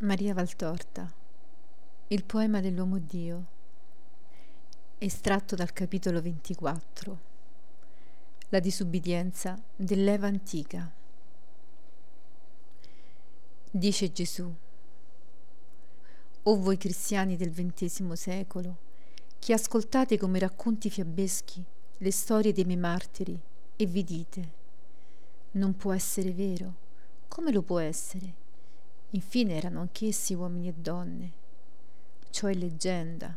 Maria Valtorta Il poema dell'uomo Dio estratto dal capitolo 24 La disubbidienza dell'Eva antica. Dice Gesù O voi cristiani del XX secolo che ascoltate come racconti fiabeschi le storie dei miei martiri e vi dite non può essere vero come lo può essere Infine erano anch'essi uomini e donne. Ciò è leggenda.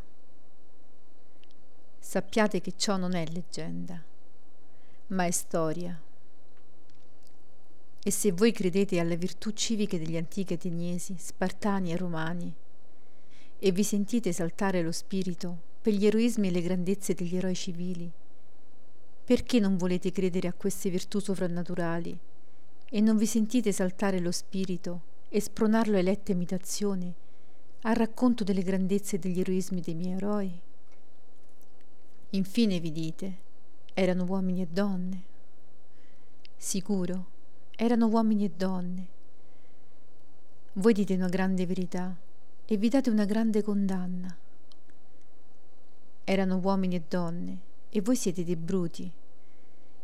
Sappiate che ciò non è leggenda, ma è storia. E se voi credete alle virtù civiche degli antichi ateniesi, spartani e romani, e vi sentite esaltare lo spirito per gli eroismi e le grandezze degli eroi civili, perché non volete credere a queste virtù sovrannaturali e non vi sentite esaltare lo spirito e spronarlo a eletta imitazione, al racconto delle grandezze e degli eroismi dei miei eroi? Infine vi dite, erano uomini e donne. Sicuro, erano uomini e donne. Voi dite una grande verità e vi date una grande condanna. Erano uomini e donne e voi siete dei bruti,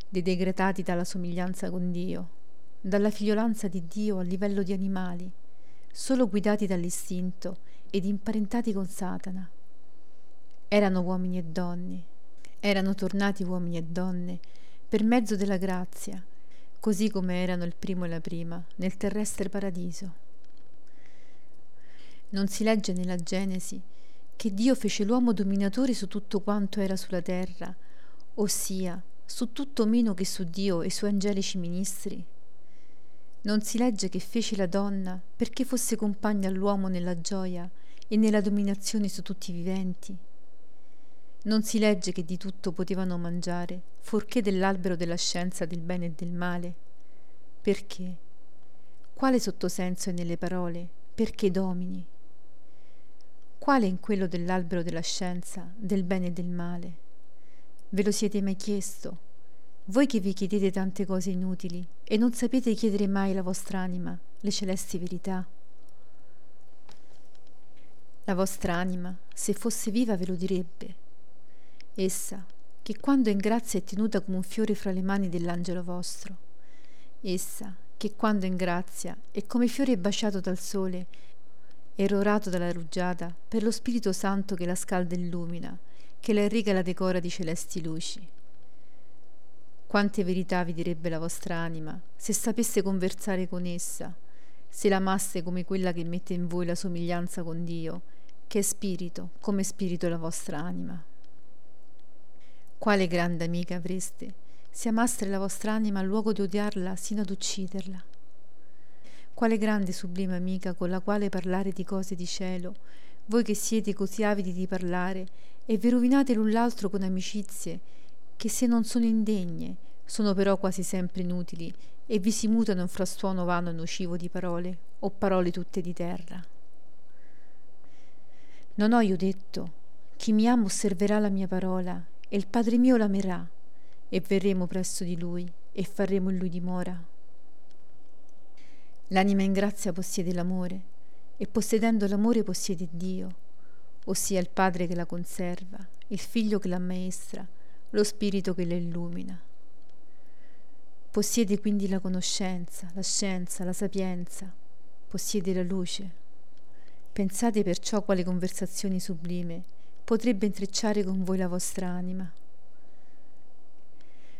dei degradati dalla somiglianza con Dio dalla figliolanza di Dio a livello di animali, solo guidati dall'istinto ed imparentati con Satana. Erano uomini e donne, erano tornati uomini e donne per mezzo della grazia, così come erano il primo e la prima nel terrestre paradiso. Non si legge nella Genesi che Dio fece l'uomo dominatore su tutto quanto era sulla terra, ossia su tutto meno che su Dio e i suoi angelici ministri? Non si legge che fece la donna perché fosse compagna all'uomo nella gioia e nella dominazione su tutti i viventi. Non si legge che di tutto potevano mangiare, fuorché dell'albero della scienza del bene e del male. Perché? Quale sottosenso è nelle parole? Perché domini? Quale in quello dell'albero della scienza, del bene e del male? Ve lo siete mai chiesto? Voi che vi chiedete tante cose inutili e non sapete chiedere mai la vostra anima, le celesti verità. La vostra anima, se fosse viva, ve lo direbbe. Essa, che quando è in grazia è tenuta come un fiore fra le mani dell'angelo vostro. Essa, che quando è in grazia è come fiore baciato dal sole, erorato dalla rugiada, per lo Spirito Santo che la scalda e illumina, che la irriga e la decora di celesti luci. Quante verità vi direbbe la vostra anima se sapesse conversare con essa, se l'amaste come quella che mette in voi la somiglianza con Dio, che è spirito, come spirito la vostra anima. Quale grande amica avreste se amaste la vostra anima a luogo di odiarla sino ad ucciderla? Quale grande sublime amica con la quale parlare di cose di cielo, voi che siete così avidi di parlare e vi rovinate l'un l'altro con amicizie che se non sono indegne, sono però quasi sempre inutili e vi si mutano in frastuono vano e nocivo di parole, o parole tutte di terra. Non ho io detto, chi mi ama osserverà la mia parola, e il Padre mio l'amerà, e verremo presso di lui, e faremo in lui dimora. L'anima in grazia possiede l'amore, e possedendo l'amore possiede Dio, ossia il Padre che la conserva, il Figlio che l'ammaestra, lo Spirito che la illumina. Possiede quindi la conoscenza, la scienza, la sapienza, possiede la luce. Pensate perciò quale conversazioni sublime potrebbe intrecciare con voi la vostra anima.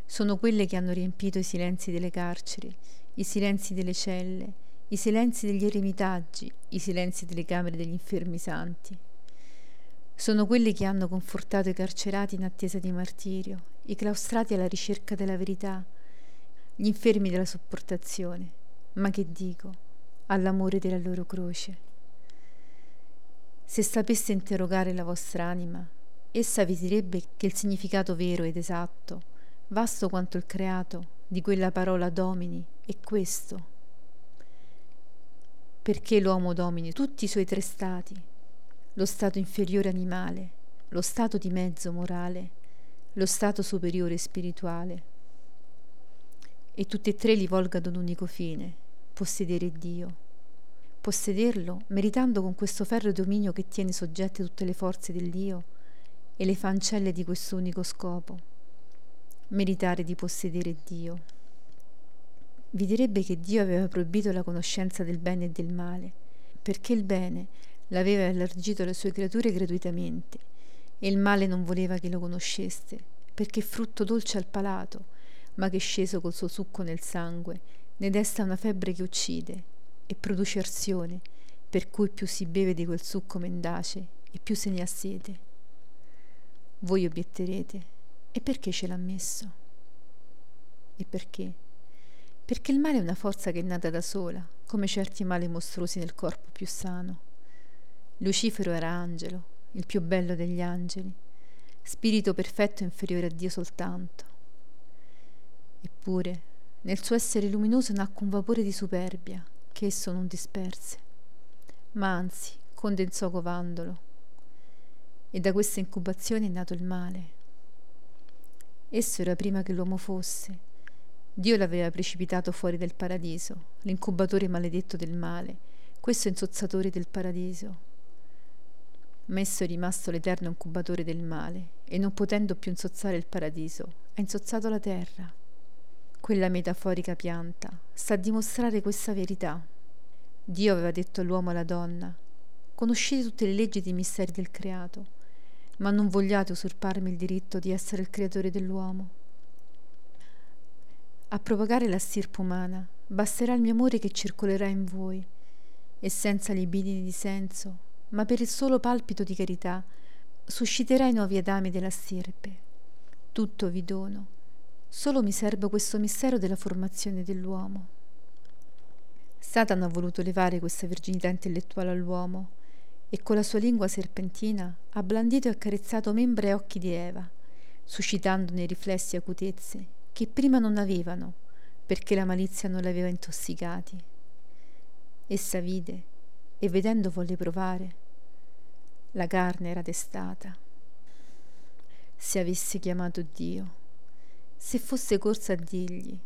Sono quelle che hanno riempito i silenzi delle carceri, i silenzi delle celle, i silenzi degli eremitaggi, i silenzi delle camere degli infermi santi. Sono quelli che hanno confortato i carcerati in attesa di martirio, i claustrati alla ricerca della verità, gli infermi della sopportazione, ma che dico, all'amore della loro croce. Se sapesse interrogare la vostra anima, essa vi direbbe che il significato vero ed esatto, vasto quanto il creato, di quella parola domini è questo. Perché l'uomo domini tutti i suoi tre stati, lo stato inferiore animale, lo stato di mezzo morale, lo stato superiore spirituale. E tutti e tre li volga ad un unico fine, possedere Dio. possederlo, meritando con questo ferro dominio che tiene soggette tutte le forze dell'io e le fancelle di quest'unico scopo, meritare di possedere Dio. Vi direbbe che Dio aveva proibito la conoscenza del bene e del male, perché il bene l'aveva allargito alle sue creature gratuitamente e il male non voleva che lo conosceste, perché frutto dolce al palato, ma che sceso col suo succo nel sangue ne desta una febbre che uccide e produce arsione, per cui più si beve di quel succo mendace e più se ne ha sete. Voi obietterete, e perché ce l'ha messo? E perché? Perché il male è una forza che è nata da sola, come certi mali mostruosi nel corpo più sano. Lucifero era angelo, il più bello degli angeli, spirito perfetto inferiore a Dio soltanto. Eppure, nel suo essere luminoso nacque un vapore di superbia che esso non disperse, ma anzi condensò covandolo. E da questa incubazione è nato il male. Esso era prima che l'uomo fosse. Dio l'aveva precipitato fuori del paradiso, l'incubatore maledetto del male, questo insozzatore del paradiso. Ma esso è rimasto l'eterno incubatore del male e non potendo più insozzare il paradiso, ha insozzato la terra quella metaforica pianta, sta a dimostrare questa verità. Dio aveva detto all'uomo e alla donna, conoscete tutte le leggi e i misteri del creato, ma non vogliate usurparmi il diritto di essere il creatore dell'uomo. A propagare la stirpe umana basterà il mio amore che circolerà in voi, e senza libidini di senso, ma per il solo palpito di carità, susciterà i nuovi adami della stirpe. Tutto vi dono Solo mi serve questo mistero della formazione dell'uomo. Satana ha voluto levare questa virginità intellettuale all'uomo e con la sua lingua serpentina ha blandito e accarezzato membra e occhi di Eva, suscitando nei riflessi acutezze che prima non avevano perché la malizia non li aveva intossicati. Essa vide e vedendo volle provare. La carne era destata. Se avesse chiamato Dio se fosse corsa a dirgli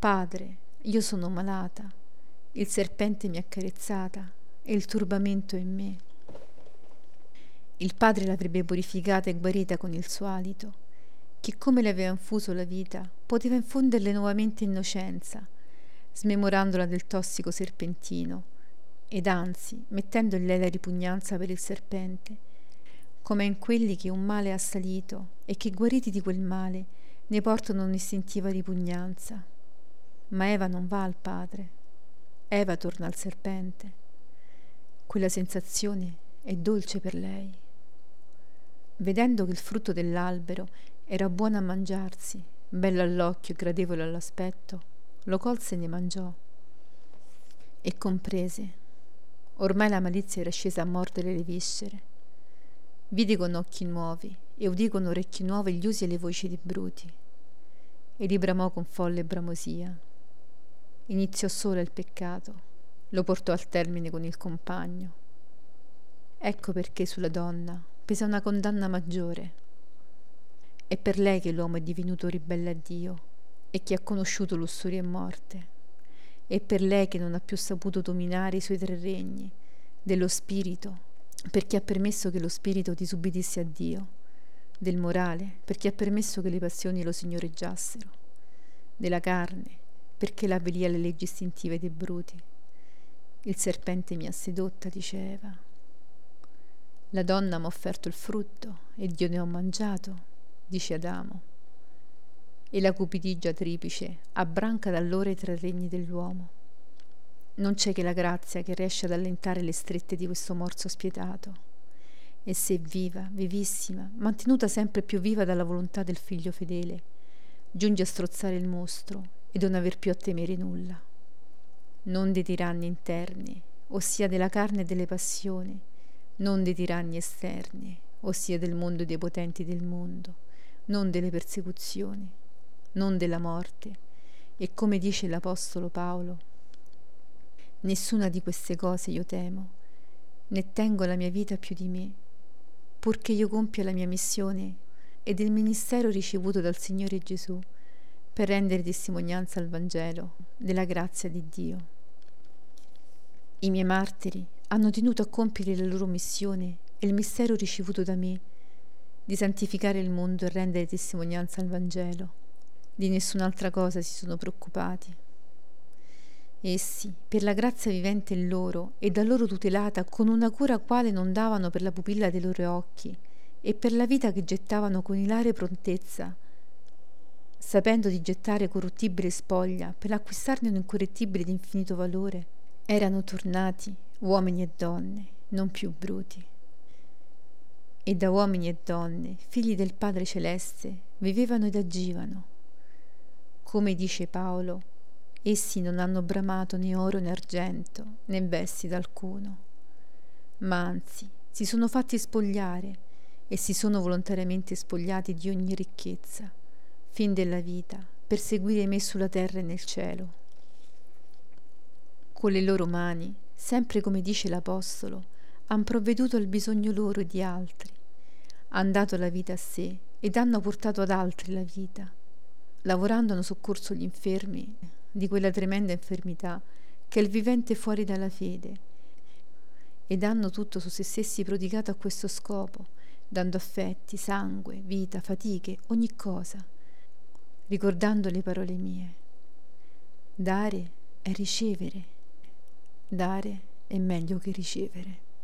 Padre, io sono malata, il serpente mi ha carezzata e il turbamento è in me. Il padre l'avrebbe purificata e guarita con il suo alito, che come le aveva infuso la vita, poteva infonderle nuovamente innocenza, smemorandola del tossico serpentino, ed anzi mettendo in lei la ripugnanza per il serpente, come in quelli che un male ha salito e che guariti di quel male ne portano un'istintiva ripugnanza. Ma Eva non va al padre, Eva torna al serpente. Quella sensazione è dolce per lei. Vedendo che il frutto dell'albero era buono a mangiarsi, bello all'occhio e gradevole all'aspetto, lo colse e ne mangiò. E comprese. Ormai la malizia era scesa a mordere le viscere. Vidi con occhi nuovi e udì con orecchi nuovi gli usi e le voci di bruti. E li bramò con folle bramosia. Iniziò solo il peccato, lo portò al termine con il compagno. Ecco perché sulla donna pesa una condanna maggiore. È per lei che l'uomo è divenuto ribelle a Dio e che ha conosciuto lussuria e morte. È per lei che non ha più saputo dominare i suoi tre regni, dello spirito, perché ha permesso che lo spirito disubbidisse a Dio, del morale, perché ha permesso che le passioni lo signoreggiassero, della carne, perché l'abbellì alle leggi istintive dei bruti. Il serpente mi ha sedotta, diceva. La donna mi ha offerto il frutto ed io ne ho mangiato, dice Adamo. E la cupidigia triplice abbranca da allora i tre regni dell'uomo. Non c'è che la grazia che riesce ad allentare le strette di questo morso spietato. E se viva, vivissima, mantenuta sempre più viva dalla volontà del figlio fedele, giunge a strozzare il mostro e non aver più a temere nulla. Non dei tiranni interni, ossia della carne e delle passioni, non dei tiranni esterni, ossia del mondo e dei potenti del mondo, non delle persecuzioni, non della morte, e come dice l'Apostolo Paolo, Nessuna di queste cose io temo, né tengo la mia vita più di me, purché io compia la mia missione ed il ministero ricevuto dal Signore Gesù per rendere testimonianza al Vangelo della grazia di Dio. I miei martiri hanno tenuto a compiere la loro missione e il mistero ricevuto da me di santificare il mondo e rendere testimonianza al Vangelo. Di nessun'altra cosa si sono preoccupati. Essi, per la grazia vivente in loro e da loro tutelata con una cura quale non davano per la pupilla dei loro occhi e per la vita che gettavano con ilare prontezza, sapendo di gettare corruttibile spoglia per acquistarne un incorrettibile di infinito valore, erano tornati uomini e donne, non più bruti. E da uomini e donne, figli del Padre Celeste, vivevano ed agivano. Come dice Paolo, essi non hanno bramato né oro né argento, né vesti d'alcuno, ma anzi si sono fatti spogliare e si sono volontariamente spogliati di ogni ricchezza, fin della vita, per seguire me sulla terra e nel cielo. Con le loro mani, sempre come dice l'Apostolo, han provveduto al bisogno loro e di altri, han dato la vita a sé ed hanno portato ad altri la vita. Lavorando hanno soccorso gli infermi di quella tremenda infermità che è il vivente fuori dalla fede ed hanno tutto su se stessi prodigato a questo scopo, dando affetti, sangue, vita, fatiche, ogni cosa, ricordando le parole mie. Dare è ricevere Dare è meglio che ricevere.